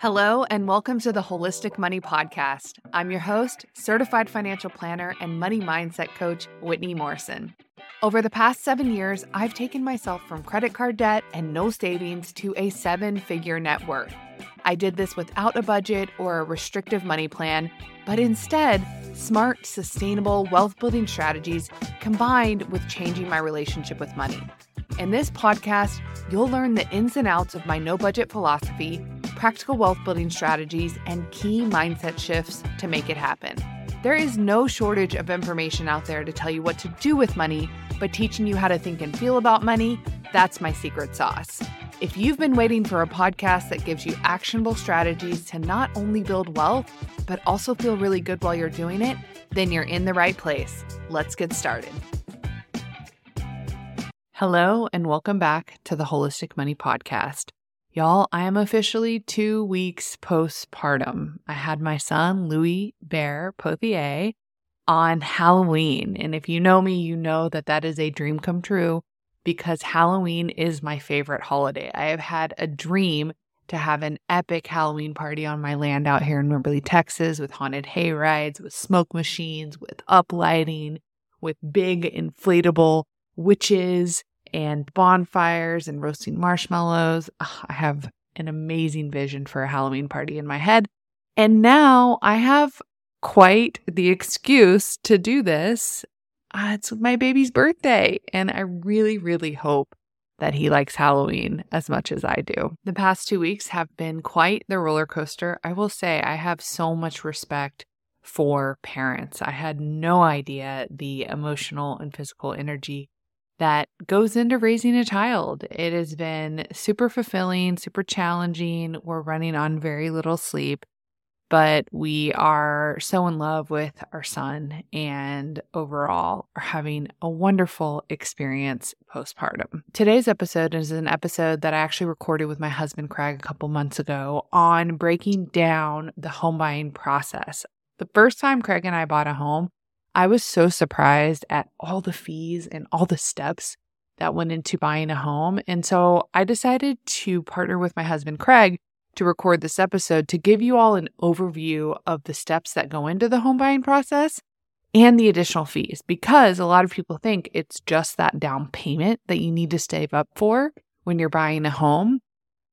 Hello, and welcome to the Holistic Money Podcast. I'm your host, certified financial planner, and money mindset coach, Whitney Morrison. Over the past seven years, I've taken myself from credit card debt and no savings to a seven figure net worth. I did this without a budget or a restrictive money plan, but instead, smart, sustainable wealth building strategies combined with changing my relationship with money. In this podcast, you'll learn the ins and outs of my no budget philosophy practical wealth building strategies, and key mindset shifts to make it happen. There is no shortage of information out there to tell you what to do with money, but teaching you how to think and feel about money, that's my secret sauce. If you've been waiting for a podcast that gives you actionable strategies to not only build wealth, but also feel really good while you're doing it, then you're in the right place. Let's get started. Hello, and welcome back to the Holistic Money Podcast. Y'all, I am officially two weeks postpartum. I had my son, Louis Bear Pothier, on Halloween. And if you know me, you know that that is a dream come true because Halloween is my favorite holiday. I have had a dream to have an epic Halloween party on my land out here in Wimberley, Texas, with haunted hay rides, with smoke machines, with uplighting, with big inflatable witches and bonfires and roasting marshmallows. Ugh, I have an amazing vision for a Halloween party in my head. And now I have quite the excuse to do this. Uh, it's my baby's birthday. And I really, really hope that he likes Halloween as much as I do. The past two weeks have been quite the roller coaster. I will say I have so much respect for parents. I had no idea the emotional and physical energy that goes into raising a child. It has been super fulfilling, super challenging. We're running on very little sleep, but we are so in love with our son and overall are having a wonderful experience postpartum. Today's episode is an episode that I actually recorded with my husband Craig a couple months ago on breaking down the home buying process. The first time Craig and I bought a home, I was so surprised at all the fees and all the steps that went into buying a home. And so I decided to partner with my husband, Craig, to record this episode to give you all an overview of the steps that go into the home buying process and the additional fees because a lot of people think it's just that down payment that you need to save up for when you're buying a home.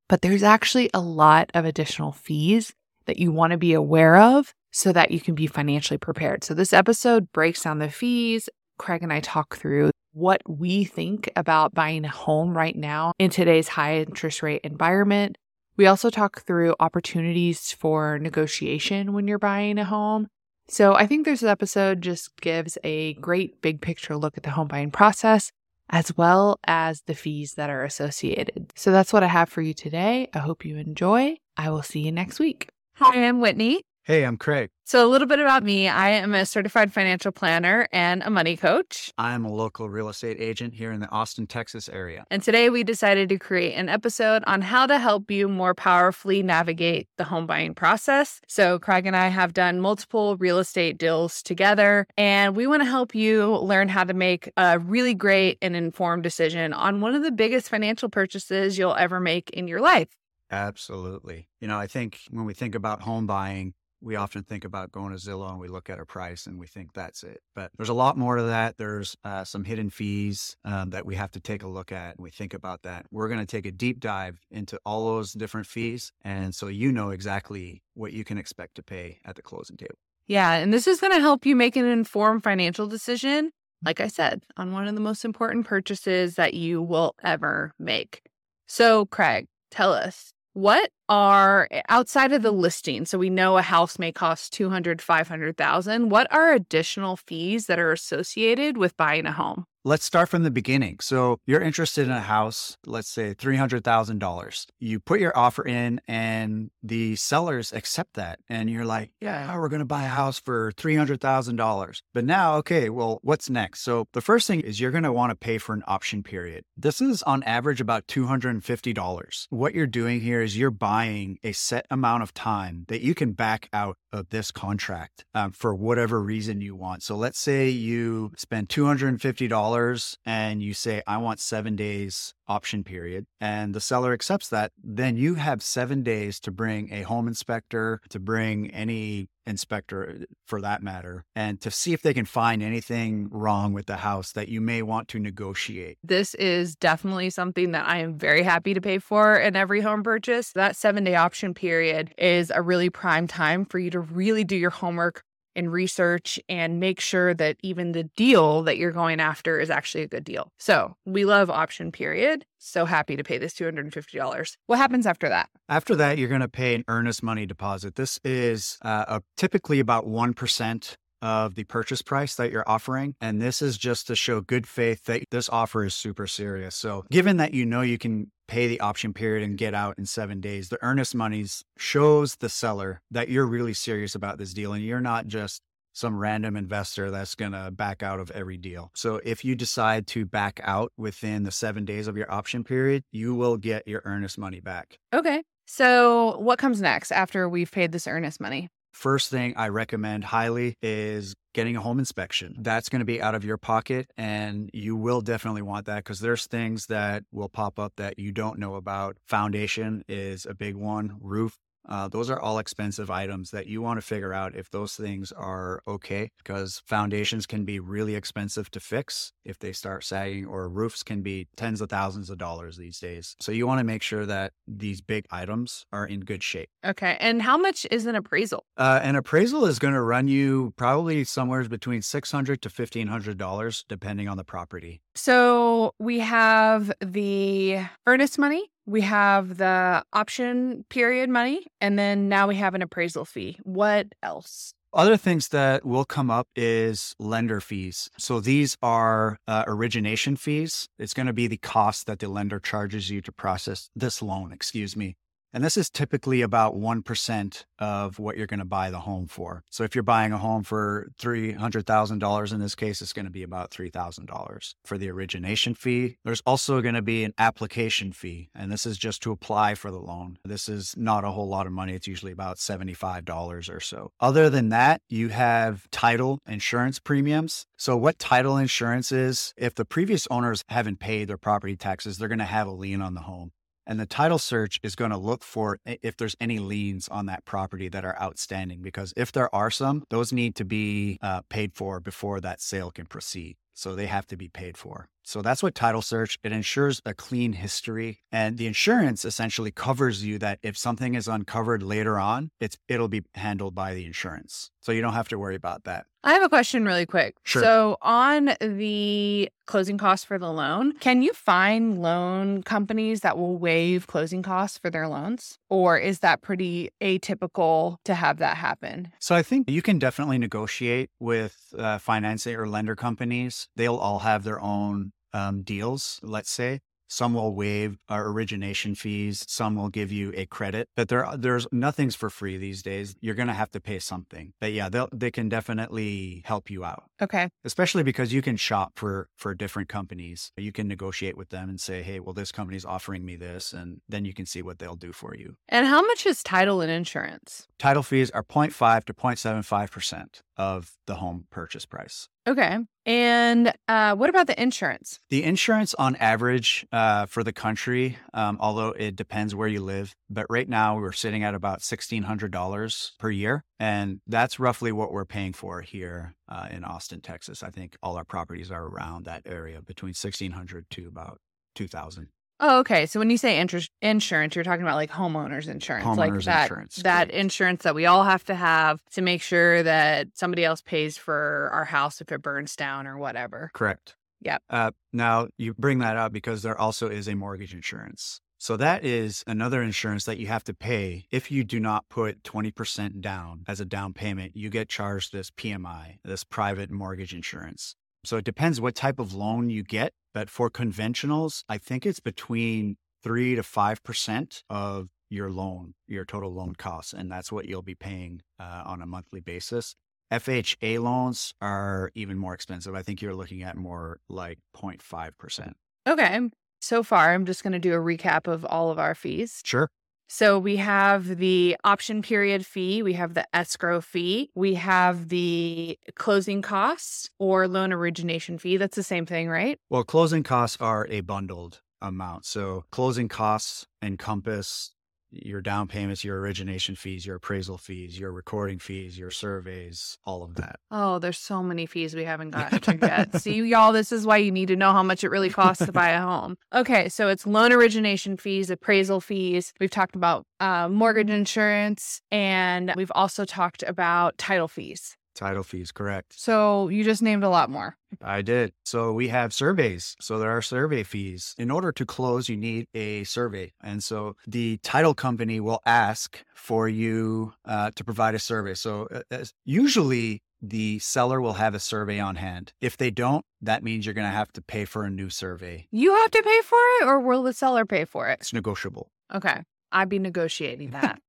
But there's actually a lot of additional fees that you want to be aware of so that you can be financially prepared. So, this episode breaks down the fees. Craig and I talk through what we think about buying a home right now in today's high interest rate environment. We also talk through opportunities for negotiation when you're buying a home. So, I think this episode just gives a great big picture look at the home buying process as well as the fees that are associated. So, that's what I have for you today. I hope you enjoy. I will see you next week. Hi, I'm Whitney. Hey, I'm Craig. So, a little bit about me I am a certified financial planner and a money coach. I'm a local real estate agent here in the Austin, Texas area. And today we decided to create an episode on how to help you more powerfully navigate the home buying process. So, Craig and I have done multiple real estate deals together, and we want to help you learn how to make a really great and informed decision on one of the biggest financial purchases you'll ever make in your life. Absolutely. You know, I think when we think about home buying, we often think about going to Zillow and we look at a price and we think that's it. But there's a lot more to that. There's uh, some hidden fees um, that we have to take a look at. And we think about that. We're going to take a deep dive into all those different fees. And so you know exactly what you can expect to pay at the closing table. Yeah. And this is going to help you make an informed financial decision, like I said, on one of the most important purchases that you will ever make. So, Craig, tell us what are outside of the listing so we know a house may cost 200 500000 what are additional fees that are associated with buying a home Let's start from the beginning. So you're interested in a house, let's say $300,000. You put your offer in and the sellers accept that. And you're like, yeah, we're going to buy a house for $300,000. But now, okay, well, what's next? So the first thing is you're going to want to pay for an option period. This is on average about $250. What you're doing here is you're buying a set amount of time that you can back out of this contract um, for whatever reason you want. So let's say you spend $250 sellers and you say, I want seven days option period, and the seller accepts that, then you have seven days to bring a home inspector, to bring any inspector uh, for that matter, and to see if they can find anything wrong with the house that you may want to negotiate. This is definitely something that I am very happy to pay for in every home purchase. That seven day option period is a really prime time for you to really do your homework and research and make sure that even the deal that you're going after is actually a good deal. So we love option period. So happy to pay this $250. What happens after that? After that, you're going to pay an earnest money deposit. This is uh, a, typically about 1% of the purchase price that you're offering. And this is just to show good faith that this offer is super serious. So, given that you know you can pay the option period and get out in seven days, the earnest monies shows the seller that you're really serious about this deal and you're not just some random investor that's going to back out of every deal. So if you decide to back out within the seven days of your option period, you will get your earnest money back. Okay. So what comes next after we've paid this earnest money? First thing I recommend highly is getting a home inspection. That's going to be out of your pocket, and you will definitely want that because there's things that will pop up that you don't know about. Foundation is a big one, roof uh, those are all expensive items that you want to figure out if those things are okay because foundations can be really expensive to fix if they start sagging, or roofs can be tens of thousands of dollars these days. So you want to make sure that these big items are in good shape. Okay. And how much is an appraisal? Uh, an appraisal is going to run you probably somewhere between 600 to $1,500, depending on the property. So we have the earnest money, we have the option period money, and then now we have an appraisal fee. What else? Other things that will come up is lender fees. So these are uh, origination fees. It's going to be the cost that the lender charges you to process this loan, excuse me. And this is typically about 1% of what you're going to buy the home for. So if you're buying a home for $300,000 in this case, it's going to be about $3,000 for the origination fee. There's also going to be an application fee, and this is just to apply for the loan. This is not a whole lot of money. It's usually about $75 or so. Other than that, you have title insurance premiums. So what title insurance is, if the previous owners haven't paid their property taxes, they're going to have a lien on the home. And the title search is going to look for if there's any liens on that property that are outstanding, because if there are some, those need to be uh, paid for before that sale can proceed. So they have to be paid for. So that's what title search. It ensures a clean history and the insurance essentially covers you that if something is uncovered later on, it's it'll be handled by the insurance. So you don't have to worry about that. I have a question really quick. Sure. So on the closing costs for the loan, can you find loan companies that will waive closing costs for their loans? Or is that pretty atypical to have that happen? So I think you can definitely negotiate with uh, financing or lender companies. They'll all have their own um, deals, let's say. Some will waive our origination fees. Some will give you a credit, but there there's nothing's for free these days. You're going to have to pay something. But yeah, they they can definitely help you out. Okay. Especially because you can shop for for different companies. You can negotiate with them and say, "Hey, well this company's offering me this," and then you can see what they'll do for you. And how much is title and insurance? Title fees are 0.5 to 0.75% of the home purchase price. Okay. And uh, what about the insurance? The insurance on average uh, for the country, um, although it depends where you live, but right now we're sitting at about $1,600 per year. And that's roughly what we're paying for here uh, in Austin, Texas. I think all our properties are around that area between 1600 to about 2000 Oh, okay. So when you say interest insurance, you're talking about like homeowners insurance, homeowners like that insurance, that correct. insurance that we all have to have to make sure that somebody else pays for our house if it burns down or whatever. Correct. Yep. Uh, now you bring that up because there also is a mortgage insurance. So that is another insurance that you have to pay. If you do not put 20% down as a down payment, you get charged this PMI, this private mortgage insurance. So it depends what type of loan you get. But for conventionals, I think it's between three to 5% of your loan, your total loan costs. And that's what you'll be paying uh, on a monthly basis. FHA loans are even more expensive. I think you're looking at more like 0.5%. Okay. So far, I'm just going to do a recap of all of our fees. Sure. So we have the option period fee, we have the escrow fee, we have the closing costs or loan origination fee. That's the same thing, right? Well, closing costs are a bundled amount. So closing costs encompass your down payments, your origination fees, your appraisal fees, your recording fees, your surveys, all of that. Oh, there's so many fees we haven't got to yet. See, y'all, this is why you need to know how much it really costs to buy a home. Okay, so it's loan origination fees, appraisal fees. We've talked about uh, mortgage insurance, and we've also talked about title fees. Title fees, correct. So you just named a lot more. I did. So we have surveys. So there are survey fees. In order to close, you need a survey. And so the title company will ask for you uh, to provide a survey. So uh, usually the seller will have a survey on hand. If they don't, that means you're going to have to pay for a new survey. You have to pay for it, or will the seller pay for it? It's negotiable. Okay. I'd be negotiating that.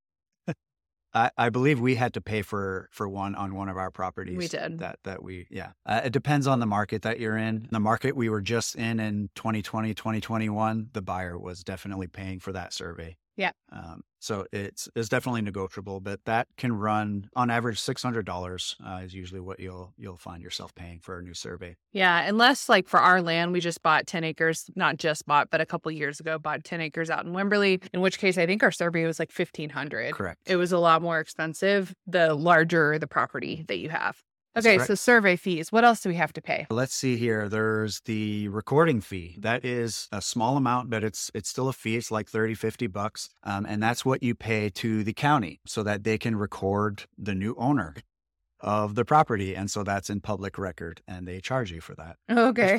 I, I believe we had to pay for for one on one of our properties. We did. That that we yeah. Uh, it depends on the market that you're in. The market we were just in in 2020, 2021, the buyer was definitely paying for that survey. Yeah. Um, so it's it's definitely negotiable, but that can run on average six hundred dollars uh, is usually what you'll you'll find yourself paying for a new survey. Yeah, unless like for our land, we just bought ten acres, not just bought, but a couple years ago bought ten acres out in Wimberley. In which case, I think our survey was like fifteen hundred. Correct. It was a lot more expensive the larger the property that you have. Okay, so survey fees. What else do we have to pay? Let's see here. There's the recording fee. That is a small amount, but it's it's still a fee. It's like 30, 50 bucks. Um, and that's what you pay to the county so that they can record the new owner of the property. And so that's in public record and they charge you for that. Okay.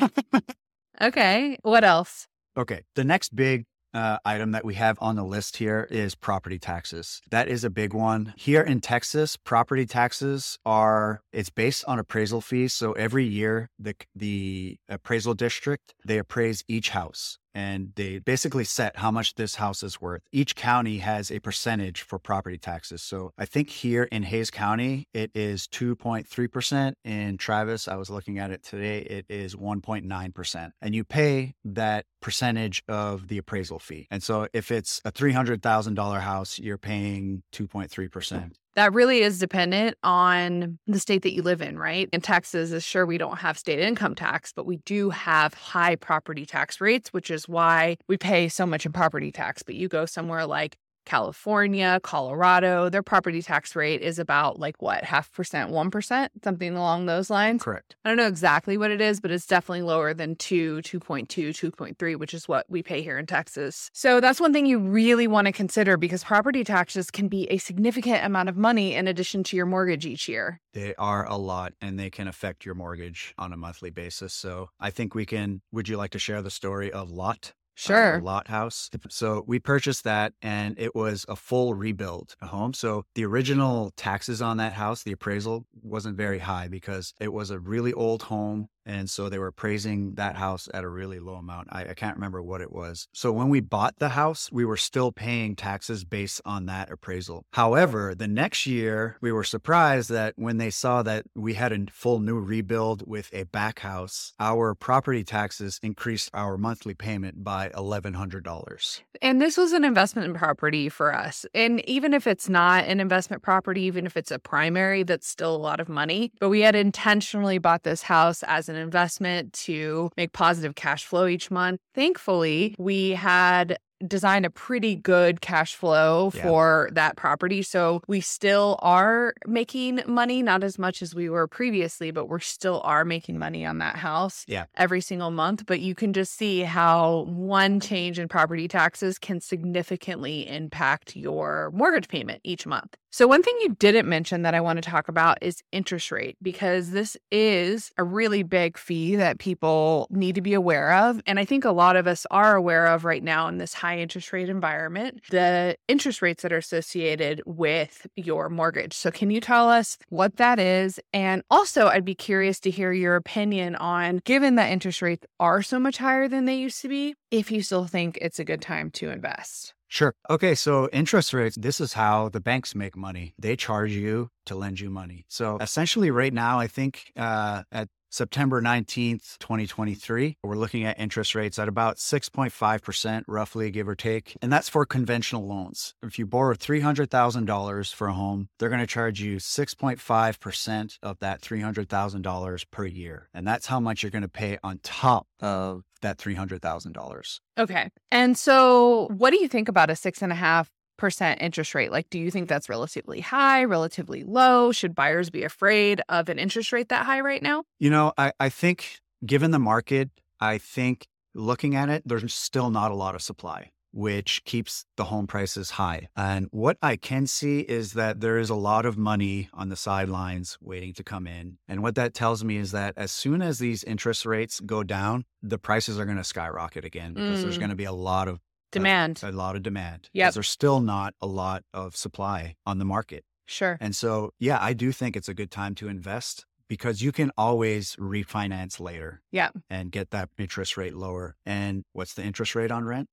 okay. What else? Okay. The next big uh, item that we have on the list here is property taxes. That is a big one. Here in Texas, property taxes are it's based on appraisal fees. So every year, the the appraisal district they appraise each house and they basically set how much this house is worth. Each county has a percentage for property taxes. So I think here in Hays County, it is 2.3%. In Travis, I was looking at it today, it is 1.9%. And you pay that percentage of the appraisal fee. And so if it's a $300,000 house, you're paying 2.3%. That really is dependent on the state that you live in, right? In Texas, is sure we don't have state income tax, but we do have high property tax rates, which is why we pay so much in property tax. But you go somewhere like California, Colorado, their property tax rate is about like what, half percent, 1%, something along those lines. Correct. I don't know exactly what it is, but it's definitely lower than 2, 2.2, 2.3, which is what we pay here in Texas. So that's one thing you really want to consider because property taxes can be a significant amount of money in addition to your mortgage each year. They are a lot and they can affect your mortgage on a monthly basis. So I think we can. Would you like to share the story of Lot? Sure. Uh, lot house. So we purchased that and it was a full rebuild a home. So the original taxes on that house, the appraisal wasn't very high because it was a really old home. And so they were praising that house at a really low amount. I, I, can't remember what it was. So when we bought the house, we were still paying taxes based on that appraisal. However, the next year, we were surprised that when they saw that we had a full new rebuild with a back house, our property taxes increased our monthly payment by $1,100. And this was an investment in property for us. And even if it's not an investment property, even if it's a primary, that's still a lot of money. But we had intentionally bought this house as an investment to make positive cash flow each month. Thankfully, we had designed a pretty good cash flow yeah. for that property. So we still are making money, not as much as we were previously, but we're still are making money on that house yeah. every single month. But you can just see how one change in property taxes can significantly impact your mortgage payment each month. So, one thing you didn't mention that I want to talk about is interest rate, because this is a really big fee that people need to be aware of. And I think a lot of us are aware of right now in this high interest rate environment, the interest rates that are associated with your mortgage. So, can you tell us what that is? And also, I'd be curious to hear your opinion on given that interest rates are so much higher than they used to be, if you still think it's a good time to invest. Sure. Okay. So interest rates, this is how the banks make money. They charge you to lend you money. So essentially, right now, I think uh, at September 19th, 2023. We're looking at interest rates at about 6.5%, roughly, give or take. And that's for conventional loans. If you borrow $300,000 for a home, they're going to charge you 6.5% of that $300,000 per year. And that's how much you're going to pay on top of that $300,000. Okay. And so, what do you think about a six and a half percent interest rate? Like, do you think that's relatively high, relatively low? Should buyers be afraid of an interest rate that high right now? You know, I, I think given the market, I think looking at it, there's still not a lot of supply, which keeps the home prices high. And what I can see is that there is a lot of money on the sidelines waiting to come in. And what that tells me is that as soon as these interest rates go down, the prices are going to skyrocket again because mm. there's going to be a lot of demand. A, a lot of demand. Yeah. There's still not a lot of supply on the market. Sure. And so, yeah, I do think it's a good time to invest because you can always refinance later. Yeah. And get that interest rate lower. And what's the interest rate on rent?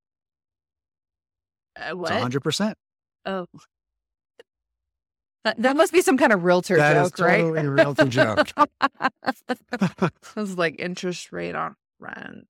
Uh, what? It's 100%. Oh. That, must be some kind of realtor that joke, totally right? a realtor joke. It's like interest rate on rent.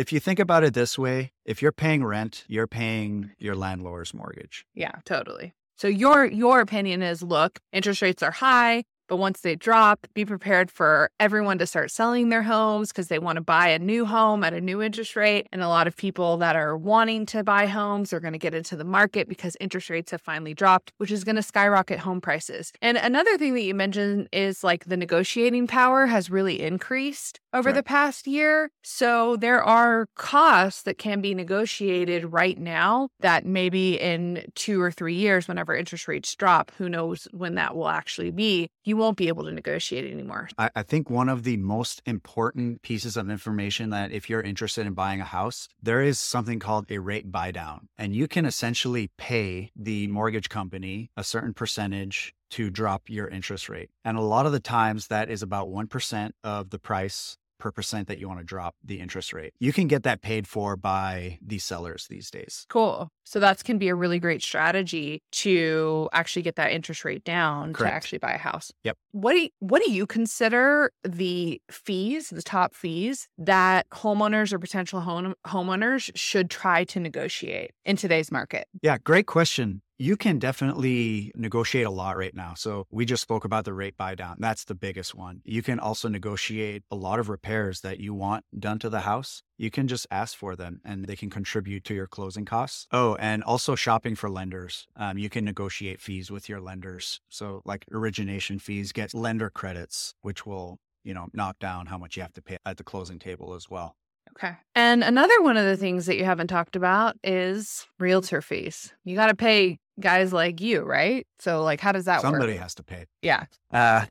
If you think about it this way, if you're paying rent, you're paying your landlord's mortgage. Yeah, totally. So your your opinion is look, interest rates are high. But once they drop, be prepared for everyone to start selling their homes because they want to buy a new home at a new interest rate. And a lot of people that are wanting to buy homes are going to get into the market because interest rates have finally dropped, which is going to skyrocket home prices. And another thing that you mentioned is like the negotiating power has really increased over right. the past year. So there are costs that can be negotiated right now that maybe in two or three years, whenever interest rates drop, who knows when that will actually be, you won't be able to negotiate anymore. I, I think one of the most important pieces of information that if you're interested in buying a house, there is something called a rate buy down. And you can essentially pay the mortgage company a certain percentage to drop your interest rate. And a lot of the times that is about 1% of the price per percent that you want to drop the interest rate. You can get that paid for by the sellers these days. Cool. So that can be a really great strategy to actually get that interest rate down Correct. to actually buy a house. Yep. What do you, what do you consider the fees, the top fees that homeowners or potential home, homeowners should try to negotiate in today's market? Yeah, great question you can definitely negotiate a lot right now. So we just spoke about the rate buy down. That's the biggest one. You can also negotiate a lot of repairs that you want done to the house. You can just ask for them and they can contribute to your closing costs. Oh, and also shopping for lenders. Um, you can negotiate fees with your lenders. So like origination fees get lender credits, which will, you know, knock down how much you have to pay at the closing table as well. Okay. And another one of the things that you haven't talked about is realtor fees. You got to pay guys like you, right? So, like, how does that Somebody work? Somebody has to pay. Yeah. Uh,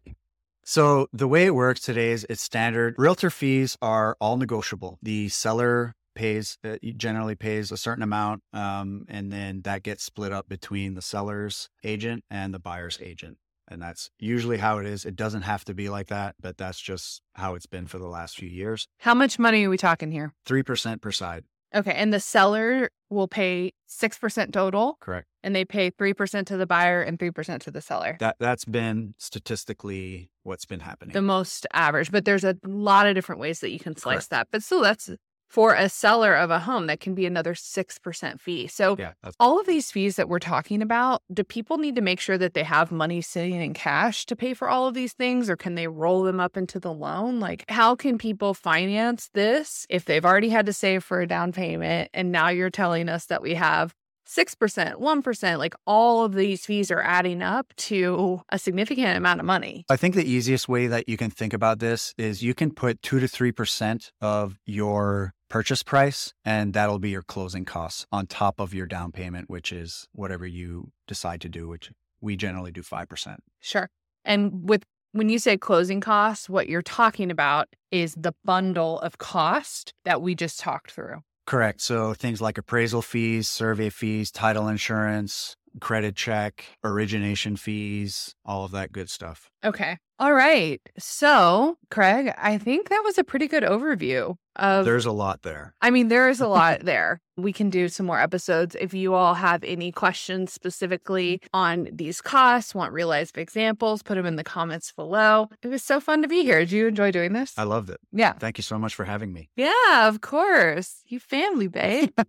so the way it works today is it's standard. Realtor fees are all negotiable. The seller pays uh, generally pays a certain amount, um, and then that gets split up between the seller's agent and the buyer's agent. And that's usually how it is. It doesn't have to be like that, but that's just how it's been for the last few years. How much money are we talking here? 3% per side. Okay. And the seller will pay 6% total. Correct. And they pay 3% to the buyer and 3% to the seller. That that's been statistically what's been happening. The most average, but there's a lot of different ways that you can slice Correct. that. But still that's for a seller of a home, that can be another 6% fee. So, yeah, all of these fees that we're talking about, do people need to make sure that they have money sitting in cash to pay for all of these things, or can they roll them up into the loan? Like, how can people finance this if they've already had to save for a down payment? And now you're telling us that we have 6%, 1%, like all of these fees are adding up to a significant amount of money. I think the easiest way that you can think about this is you can put 2 to 3% of your purchase price and that'll be your closing costs on top of your down payment, which is whatever you decide to do, which we generally do 5%. Sure. And with when you say closing costs, what you're talking about is the bundle of cost that we just talked through. Correct. So things like appraisal fees, survey fees, title insurance, credit check, origination fees, all of that good stuff. Okay. All right. So, Craig, I think that was a pretty good overview of. There's a lot there. I mean, there is a lot there. We can do some more episodes. If you all have any questions specifically on these costs, want real life examples, put them in the comments below. It was so fun to be here. Did you enjoy doing this? I loved it. yeah. Thank you so much for having me. Yeah, of course. You family, babe.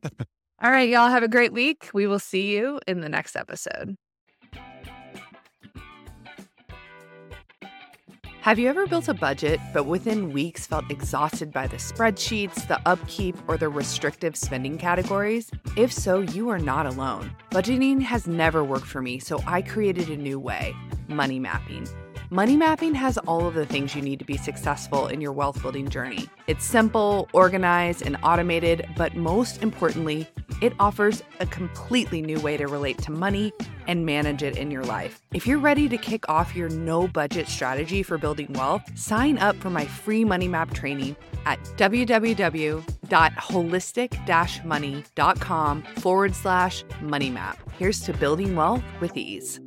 all right, y'all have a great week. We will see you in the next episode. Have you ever built a budget, but within weeks felt exhausted by the spreadsheets, the upkeep, or the restrictive spending categories? If so, you are not alone. Budgeting has never worked for me, so I created a new way money mapping. Money mapping has all of the things you need to be successful in your wealth building journey. It's simple, organized, and automated, but most importantly, it offers a completely new way to relate to money and manage it in your life. If you're ready to kick off your no budget strategy for building wealth, sign up for my free money map training at www.holistic money.com forward slash money map. Here's to building wealth with ease.